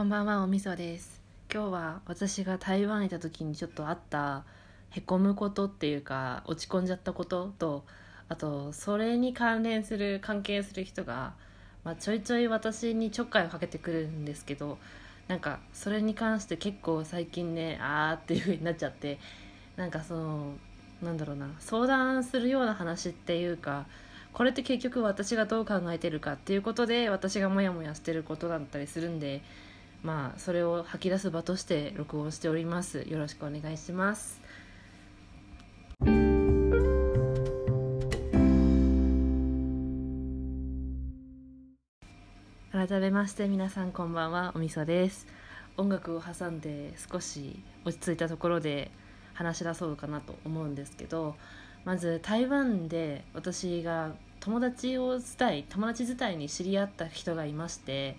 こんばんはおみそです。今日は私が台湾にいた時にちょっとあったへこむことっていうか落ち込んじゃったこととあとそれに関連する関係する人が、まあ、ちょいちょい私にちょっかいをかけてくるんですけどなんかそれに関して結構最近ねあーっていう風になっちゃってなんかそのなんだろうな相談するような話っていうかこれって結局私がどう考えてるかっていうことで私がモヤモヤしてることだったりするんでまあそれを吐き出す場として録音しております。よろしくお願いします。改めまして皆さんこんばんはおみそです。音楽を挟んで少し落ち着いたところで話し出そうかなと思うんですけどまず台湾で私が友達を伝い友達伝いに知り合った人がいまして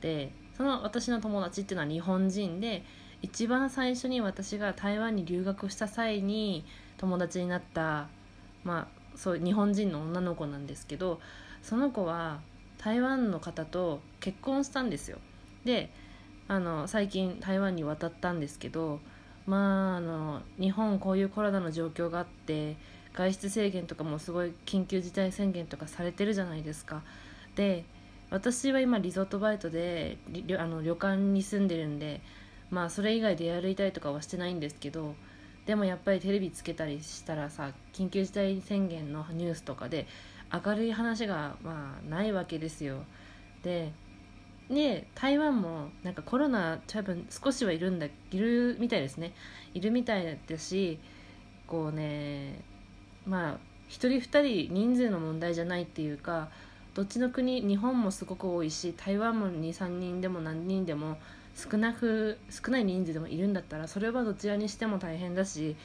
でその私の友達っていうのは日本人で一番最初に私が台湾に留学した際に友達になったまあそう日本人の女の子なんですけどその子は台湾の方と結婚したんですよ。であの最近台湾に渡ったんですけどまああの日本こういうコロナの状況があって外出制限とかもすごい緊急事態宣言とかされてるじゃないですか。で私は今リゾートバイトであの旅館に住んでるんでまあそれ以外で歩いたりとかはしてないんですけどでもやっぱりテレビつけたりしたらさ緊急事態宣言のニュースとかで明るい話がまあないわけですよ。でで台湾もなんかコロナ多分少しはいるんだいるみたいですね。いるみたいだしこうねまあ一人二人人数の問題じゃないっていうかどっちの国日本もすごく多いし台湾も23人でも何人でも少なく少ない人数でもいるんだったらそれはどちらにしても大変だし、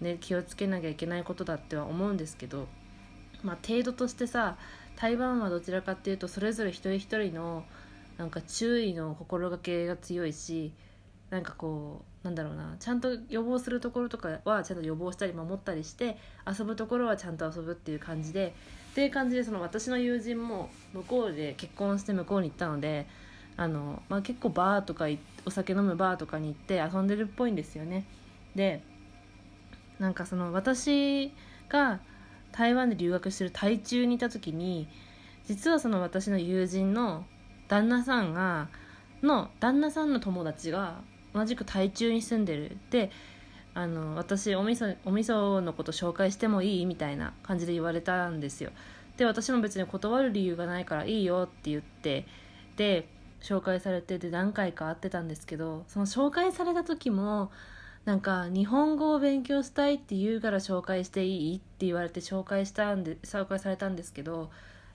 ね、気をつけなきゃいけないことだっては思うんですけど、まあ、程度としてさ台湾はどちらかっていうとそれぞれ一人一人のなんか注意の心がけが強いしなんかこうなんだろうなちゃんと予防するところとかはちゃんと予防したり守ったりして遊ぶところはちゃんと遊ぶっていう感じでっていう感じでその私の友人も向こうで結婚して向こうに行ったのであの、まあ、結構バーとかお酒飲むバーとかに行って遊んでるっぽいんですよね。でなんかその私が台湾で留学してる台中にいた時に実はその私の友人の旦那さんがの旦那さんの友達が同じく台中に住んでる。であの私おみそお味噌のこと紹介してもいいみたいな感じで言われたんですよ。で私も別に断る理由がないからいいよって言ってで紹介されてで何回か会ってたんですけどその紹介された時もなんか日本語を勉強したいって言うから紹介していいって言われて紹介したんで紹介されたんですけど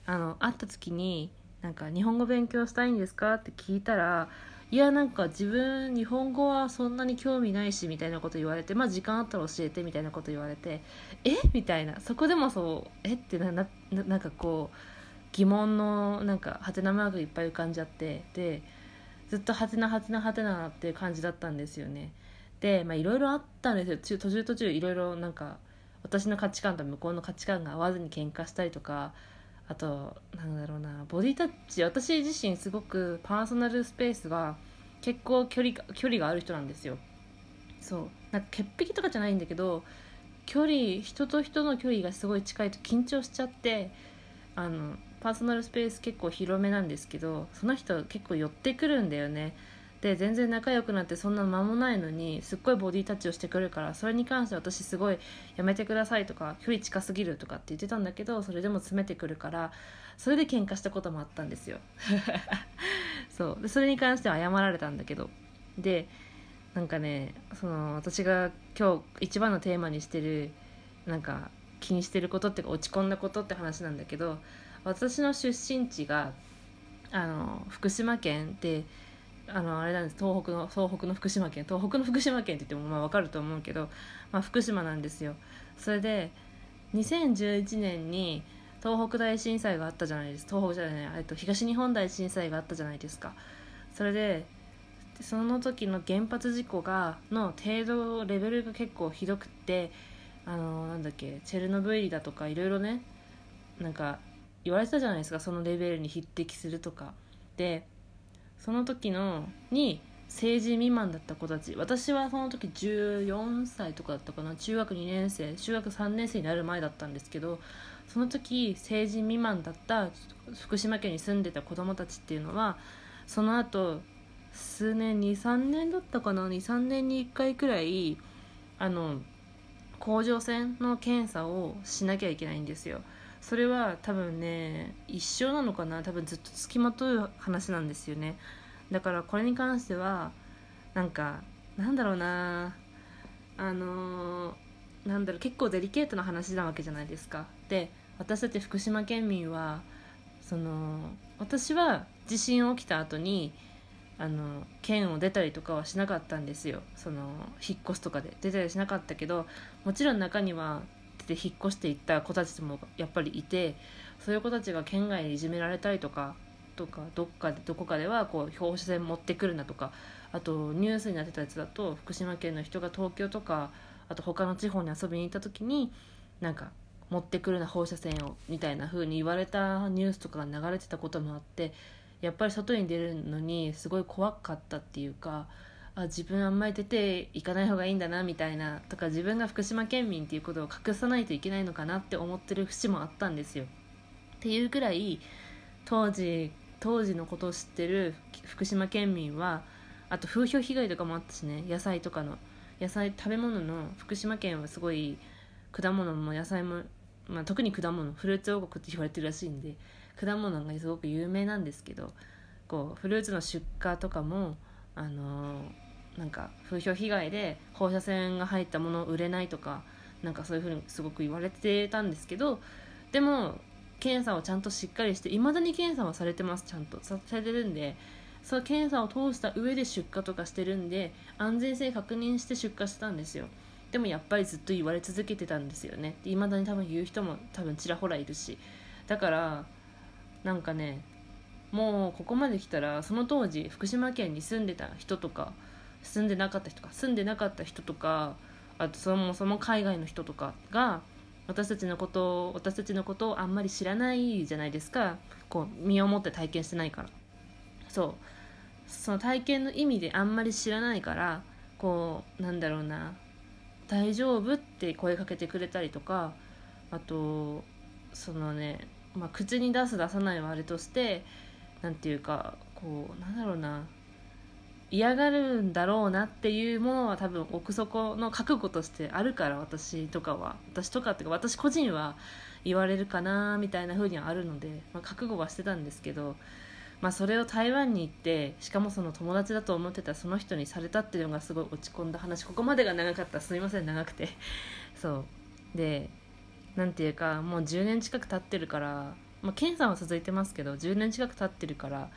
あの会った時になんか日本語勉強したいんですかって聞いたらいやなんか自分日本語はそんなに興味ないしみたいなこと言われてまあ時間あったら教えてみたいなこと言われてえ？みたいな。そこでもそうえ？ってなななんかこう疑問のなんかハテナマークいっぱい浮かんじゃってでずっとハテナハテナハテナっていう感じだったんですよね。でまあいろいろあったんですよ。途中途中いろいろなんか私の価値観と向こうの価値観が合わずに喧嘩したりとかあとなんだろうなボディタッチ私自身すごくパーソナルスペースが結構距離距離がある人なんですよ。そう。なんか潔癖とかじゃないんだけど距離人と人の距離がすごい近いと緊張しちゃってあのパーソナルスペース結構広めなんですけどその人結構寄ってくるんだよね。で全然仲良くなってそんな間もないのにすっごいボディタッチをしてくるからそれに関して私すごいやめてくださいとか距離近すぎるとかって言ってたんだけどそれでも詰めてくるからそれで喧嘩したこともあったんですよ。そう。でそれに関しては謝られたんだけど。でなんかねその私が今日一番のテーマにしてるなんか気にしてることっていうか落ち込んだことって話なんだけど私の出身地があの福島県であのあれなんです東北の東北の福島県東北の福島県って言ってもまあ分かると思うけど、まあ、福島なんですよ。それで2011年に東北大震災があったじゃないです東北じゃないえっと東日本大震災があったじゃないですか。それでその時の原発事故がの程度レベルが結構ひどくてあのなんだっけチェルノブイリだとかいろいろねなんか言われてたじゃないですか。そのレベルに匹敵するとか。でその時のに成人未満だった子たち。私はその時14歳とかだったかな。中学2年生中学3年生になる前だったんですけどその時成人未満だった福島県に住んでた子供たちっていうのはその後数年23年だったかな。23年に1回くらいあの甲状腺の検査をしなきゃいけないんですよ。それは多分ね一生なのかな。多分ずっとつきまとう話なんですよね。だからこれに関してはなんかなんだろうな。あのー、なんだろう結構デリケートな話なわけじゃないですか。で私たち福島県民はその私は地震起きた後にあの県を出たりとかはしなかったんですよ。その引っ越すとかで出たりしなかったけどもちろん中にはて引っ越していった子たちもやっぱりいてそういう子たちが県外にいじめられたりとかとかどっかでどこかではこう放射線持ってくるなとかあとニュースになってたやつだと福島県の人が東京とかあと他の地方に遊びに行った時になんか持ってくるな放射線をみたいな風に言われたニュースとかが流れてたこともあってやっぱり外に出るのにすごい怖かったっていうかあ自分あんまり出ていかない方がいいんだなみたいなとか自分が福島県民っていうことを隠さないといけないのかなって思ってる節もあったんですよ。っていうくらい当時当時のことを知ってる福島県民はあと風評被害とかもあったしね野菜とかの野菜食べ物の福島県はすごい果物も野菜も、まあ、特に果物フルーツ王国って言われてるらしいんで果物がすごく有名なんですけどこうフルーツの出荷とかもあのー、なんか風評被害で放射線が入ったものを売れないとかなんかそういうふうにすごく言われてたんですけどでも検査をちゃんとしっかりしていまだに検査はされてますちゃんと。されてるんでその検査を通した上で出荷とかしてるんで安全性確認して出荷してたんですよ。でもやっぱりずっと言われ続けてたんですよね。いまだに多分言う人も多分ちらほらいるし。だからなんかねもうここまで来たらその当時福島県に住んでた人とか住んでなかった人か住んでなかった人とかあとそもそも海外の人とかが私たちのことを私たちのことをあんまり知らないじゃないですか。こう身をもって体験してないから。そう。その体験の意味であんまり知らないからこうなんだろうな。大丈夫って声かけてくれたりとかあとそのねまあ、口に出す出さないはあれとして何て言うかこうなんだろうな。嫌がるんだろうなっていうものは多分奥底の覚悟としてあるから私とかは。私とかっていうか私個人は言われるかなみたいな風にはあるので、まあ、覚悟はしてたんですけど、まあ、それを台湾に行ってしかもその友達だと思ってたその人にされたっていうのがすごい落ち込んだ話。ここまでが長かった。すみません長くて。そう。でなんていうかもう10年近く経ってるから、まあ、検査は続いてますけど10年近く経ってるから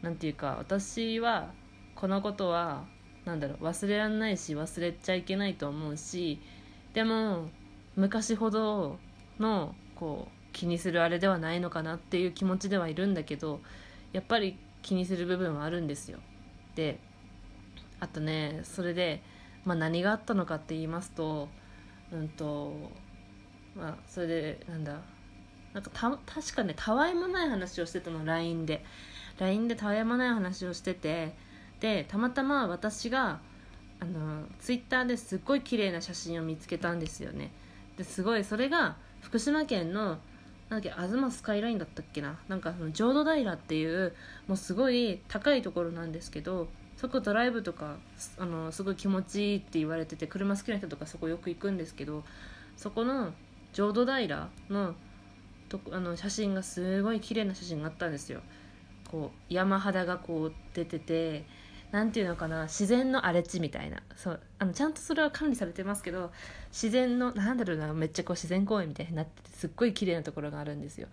なんていうか私はこのことはなんだろう忘れられないし忘れちゃいけないと思うしでも昔ほどのこう気にするあれではないのかなっていう気持ちではいるんだけどやっぱり気にする部分はあるんですよ。であとねそれで、まあ、何があったのかって言いますとうんとまあそれでなんだなんかた確かねたわいもない話をしてたの LINE で。LINE でたわいもない話をしててでたまたま私があのツイッターですっごい綺麗な写真を見つけたんですよね。ですごいそれが福島県のなんだっけ東スカイラインだったっけな？なんかその浄土平っていうもうすごい高いところなんですけどそこドライブとかあのすごい気持ちいいって言われてて車好きな人とかそこよく行くんですけどそこの浄土平のとあの写真がすごい綺麗な写真があったんですよ。こう山肌がこう出てて何ていうのかな自然の荒れ地みたいなそうあのちゃんとそれは管理されてますけど自然のなんだろうなめっちゃこう自然公園みたいになっててすっごい綺麗なところがあるんですよ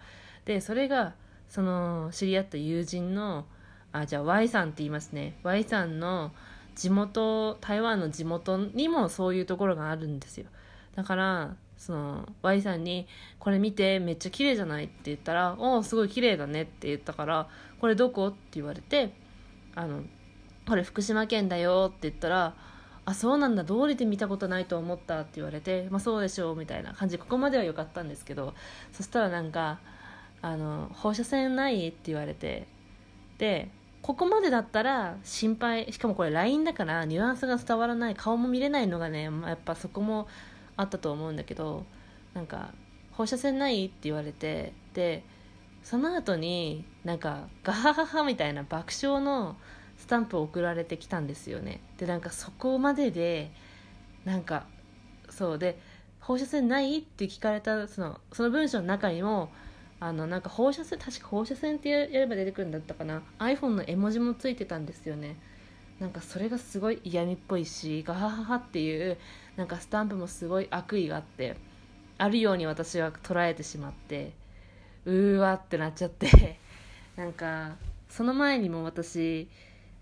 でそれがその知り合った友人のあじゃあ Y さんって言いますね Y さんの地元台湾の地元にもそういうところがあるんですよだからその Y さんに「これ見てめっちゃ綺麗じゃない?」って言ったら「おおすごい綺麗だね」って言ったから「これどこ?」って言われて「あのこれ福島県だよ」って言ったら「あそうなんだ通りで見たことないと思った」って言われて「まあそうでしょう」みたいな感じここまでは良かったんですけどそしたらなんか「あの放射線ない?」って言われてでここまでだったら心配しかもこれ LINE だからニュアンスが伝わらない顔も見れないのがね、まあ、やっぱそこもあったと思うんだけどなんか「放射線ない?」って言われてでその後になんかガハハハみたいな爆笑のスタンプを送られてきたんですよね。でなんかそこまででなんかそうで「放射線ない?」って聞かれたそのその文章の中にもあのなんか放射線確か放射線ってやれば出てくるんだったかな。iPhone の絵文字もついてたんですよね。なんかそれがすごい嫌味っぽいしガハハハっていうなんかスタンプもすごい悪意があってあるように私は捉えてしまってうーわってなっちゃって。なんかその前にも私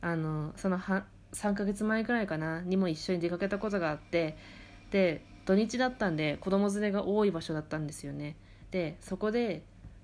あのそのは3ヶ月前くらいかなにも一緒に出かけたことがあってで土日だったんで子供連れが多い場所だったんですよね。でそこで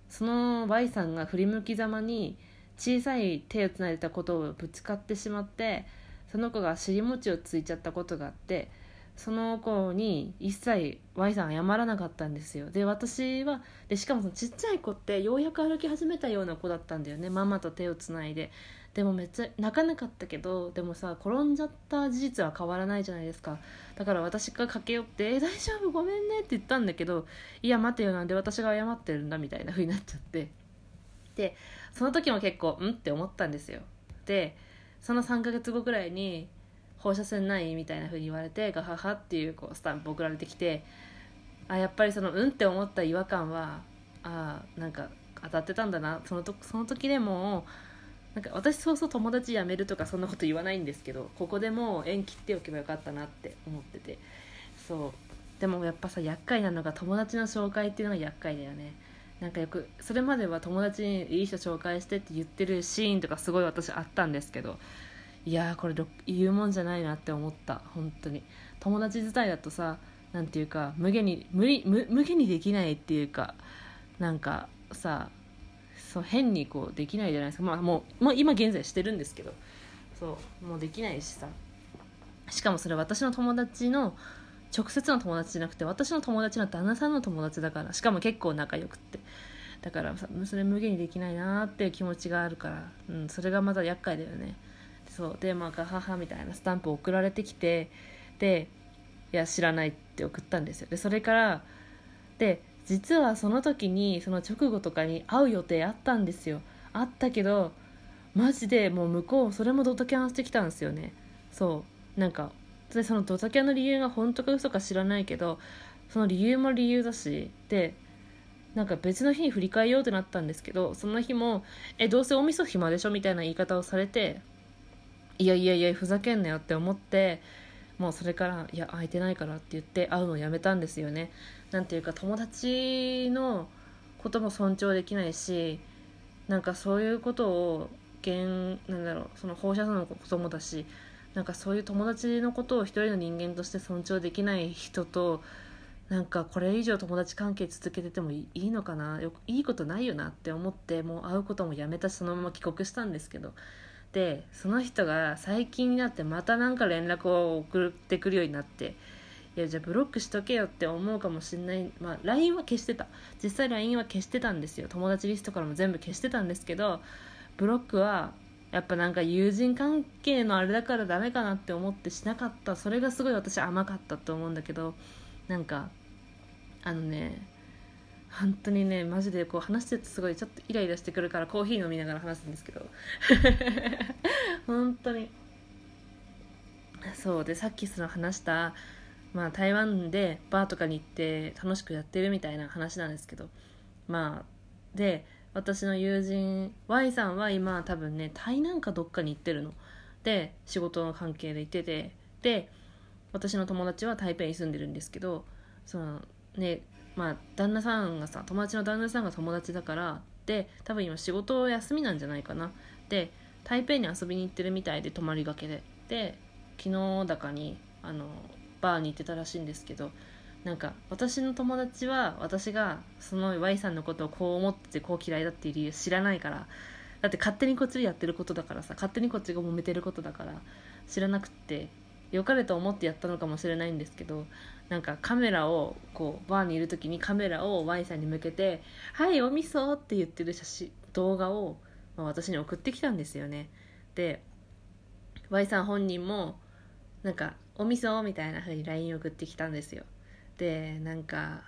その Y さんが振り向きざまに小さい手をつないでたことをぶつかってしまってその子が尻餅をついちゃったことがあってその子に一切 Y さん謝らなかったんですよ。で私はでしかもそのちっちゃい子ってようやく歩き始めたような子だったんだよね。ママと手をつないで。でもめっちゃ泣かなかったけどでもさ転んじゃった事実は変わらないじゃないですか。だから私が駆け寄って「え大丈夫？ごめんね」って言ったんだけど「いや待てよなんで私が謝ってるんだ」みたいな風になっちゃって。でその時も結構「ん?」って思ったんですよ。でその3ヶ月後くらいに「放射線ない?」みたいな風に言われてガハハっていうこうスタンプ送られてきてあやっぱりその「うん?」って思った違和感はあなんか当たってたんだなそのとその時でもなんか私そうそう友達辞めるとかそんなこと言わないんですけどここでも縁切っておけばよかったなって思っててそうでもやっぱさ厄介なのが友達の紹介っていうのが厄介だよねなんかよくそれまでは友達にいい人紹介してって言ってるシーンとかすごい私あったんですけどいやーこれ言うもんじゃないなって思った。本当に。友達自体だとさなんていうか無限に無理無無限にできないっていうかなんかさそう変にこうできないじゃないですか、まあ、もう、もう今現在してるんですけど。そうもうできないしさ。しかもそれ私の友達の直接の友達じゃなくて私の友達の旦那さんの友達だからしかも結構仲良くって。だからさそれ無限にできないなっていう気持ちがあるから、うん、それがまた厄介だよね。そうでまあガハハみたいなスタンプ送られてきてでいや知らないって送ったんですよ。でそれからで実はその時にその直後とかに会う予定あったんですよ。あったけどマジでもう向こうそれもドタキャンしてきたんですよね。そうなんかでそのドタキャンの理由が本当か嘘か知らないけどその理由も理由だしでなんか別の日に振り返ようってなったんですけどその日も「えどうせお味噌暇でしょ?」みたいな言い方をされて「いやいやいやふざけんなよ」って思ってもうそれから「いや空いてないから」って言って会うのをやめたんですよね。なんていうか友達のことも尊重できないしなんかそういうことを現なんだろうその放射線のこともだしなんかそういう友達のことを一人の人間として尊重できない人となんかこれ以上友達関係続けててもいいのかな？よいいことないよなって思ってもう会うこともやめたしそのまま帰国したんですけどでその人が最近になってまたなんか連絡を送ってくるようになっていやじゃあブロックしとけよって思うかもしんない。まあ LINE は消してた。実際 LINE は消してたんですよ。友達リストからも全部消してたんですけどブロックはやっぱなんか友人関係のあれだからダメかなって思ってしなかった。それがすごい私甘かったと思うんだけどなんかあのね本当にねマジでこう話しててすごいちょっとイライラしてくるからコーヒー飲みながら話すんですけど。本当に。そうでさっきその話したまあ、台湾でバーとかに行って楽しくやってるみたいな話なんですけど。まあで私の友人 Y さんは今多分ね台南かどっかに行ってるの。で仕事の関係で行ってて。で私の友達は台北に住んでるんですけど。そのねまあ旦那さんがさ友達の旦那さんが友達だからで多分今仕事休みなんじゃないかな。で台北に遊びに行ってるみたいで泊まりがけで。で昨日だかにあのバーに行ってたらしいんですけどなんか私の友達は私がその Y さんのことをこう思っててこう嫌いだっていう理由知らないからだって勝手にこっちでやってることだからさ勝手にこっちが揉めてることだから知らなくって良かれと思ってやったのかもしれないんですけどなんかカメラをこうバーにいる時にカメラを Y さんに向けて「はいおみそ」って言ってる写真動画を、まあ、私に送ってきたんですよね。で Y さん本人もなんか「お味噌?」みたいな風に LINE 送ってきたんですよ。でなんか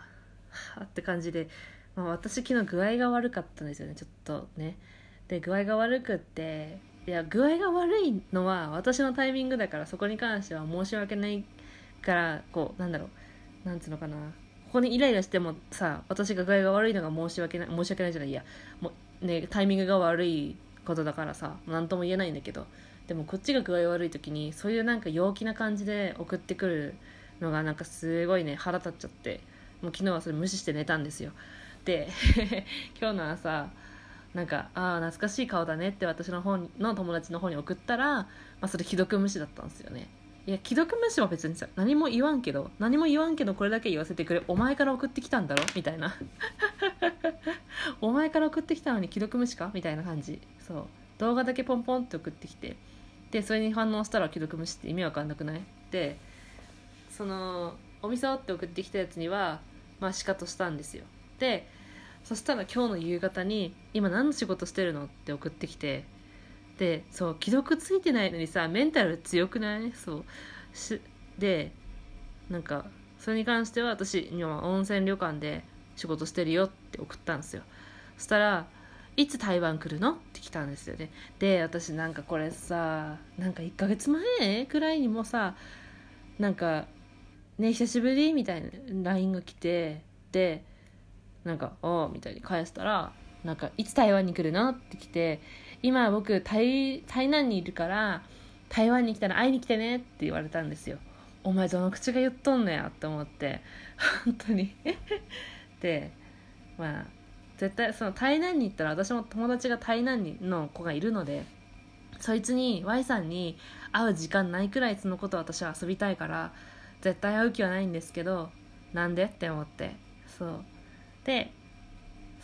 はあって感じで、まあ、私昨日具合が悪かったんですよね。ちょっとね。で具合が悪くっていや具合が悪いのは私のタイミングだからそこに関しては申し訳ないからこうなんだろうなんつうのかな。ここにイライラしてもさ私が具合が悪いのが申し訳ない申し訳ないじゃない。いやもうねタイミングが悪いことだからさ何とも言えないんだけど。でもこっちが具合悪い時にそういうなんか陽気な感じで送ってくるのがなんかすごいね腹立っちゃって。もう昨日はそれ無視して寝たんですよ。で 今日の朝なんかああ懐かしい顔だねって私の方の友達の方に送ったら、まあ、それ既読無視だったんですよね。いや既読無視は別にさ何も言わんけど何も言わんけどこれだけ言わせてくれお前から送ってきたんだろ？みたいな。お前から送ってきたのに既読無視か？みたいな感じ。そう。動画だけポンポンって送ってきて。でそれに反応したら既読無視って意味わかんなくない？でそのお味噌って送ってきたやつにはまあシカトしたんですよ。でそしたら今日の夕方に「今何の仕事してるの?」って送ってきて。でそう既読ついてないのにさメンタル強くない？そう。しでなんかそれに関しては私今温泉旅館で仕事してるよって送ったんですよ。そしたらいつ台湾来るの？って来たんですよね。で私なんかこれさなんか1ヶ月前くらいにもさなんかね久しぶりみたいな LINE が来てでなんか「おう」みたいに返したらなんか「いつ台湾に来るの?」って来て「今僕台台南にいるから台湾に来たら会いに来てね」って言われたんですよ。お前どの口が言っとんのやって思って。本当に。でまあ絶対その台南に行ったら私も友達が台南にの子がいるのでそいつに Y さんに会う時間ないくらいそのこと私は遊びたいから絶対会う気はないんですけどなんでって思って。そう。で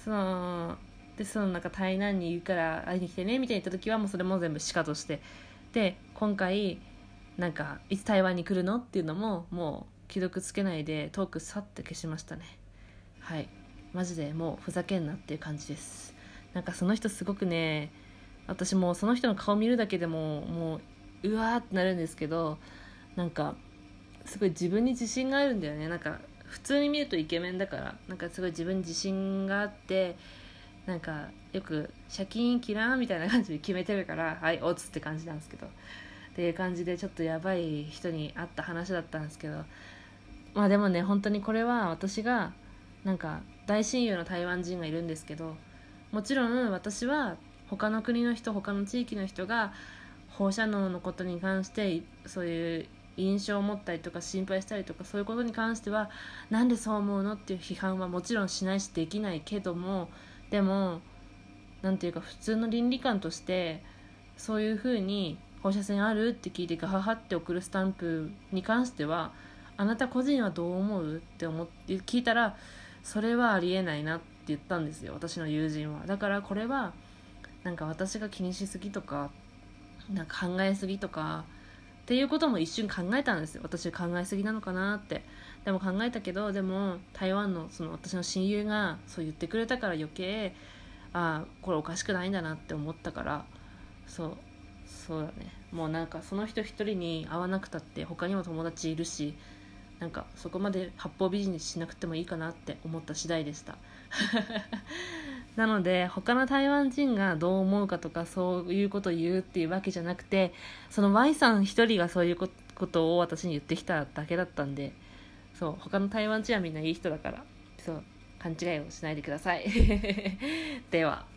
そのでそのなんか台南にいるから会いに来てねみたいに言った時はもうそれも全部しかとして。で今回なんかいつ台湾に来るの？っていうのももう既読つけないでトークさって消しましたね。はい。マジでもうふざけんなっていう感じです。なんかその人すごくね私もうその人の顔見るだけでももううわーってなるんですけどなんかすごい自分に自信があるんだよね。なんか普通に見るとイケメンだからなんかすごい自分に自信があってなんかよく「借金キラー」みたいな感じで決めてるから「はいおつ」って感じなんですけどっていう感じでちょっとやばい人に会った話だったんですけどまあでもね本当にこれは私がなんか大親友の台湾人がいるんですけどもちろん私は他の国の人他の地域の人が放射能のことに関してそういう印象を持ったりとか心配したりとかそういうことに関してはなんでそう思うのっていう批判はもちろんしないしできないけどもでも何ていうか普通の倫理観としてそういうふうに放射線あるって聞いてガハハって送るスタンプに関してはあなた個人はどう思うって思って聞いたらそれはありえないなって言ったんですよ私の友人は。だからこれはなんか私が気にしすぎとかなんか考えすぎとかっていうことも一瞬考えたんですよ。私考えすぎなのかなって。でも考えたけどでも台湾のその私の親友がそう言ってくれたから余計ああこれおかしくないんだなって思ったからそうそうだね。もうなんかその人一人に会わなくたって他にも友達いるしなんかそこまで八方美人にしなくてもいいかなって思った次第でした。なので他の台湾人がどう思うかとかそういうことを言うっていうわけじゃなくてその Y さん一人がそういうことを私に言ってきただけだったんでそう他の台湾人はみんないい人だからそう勘違いをしないでください。では。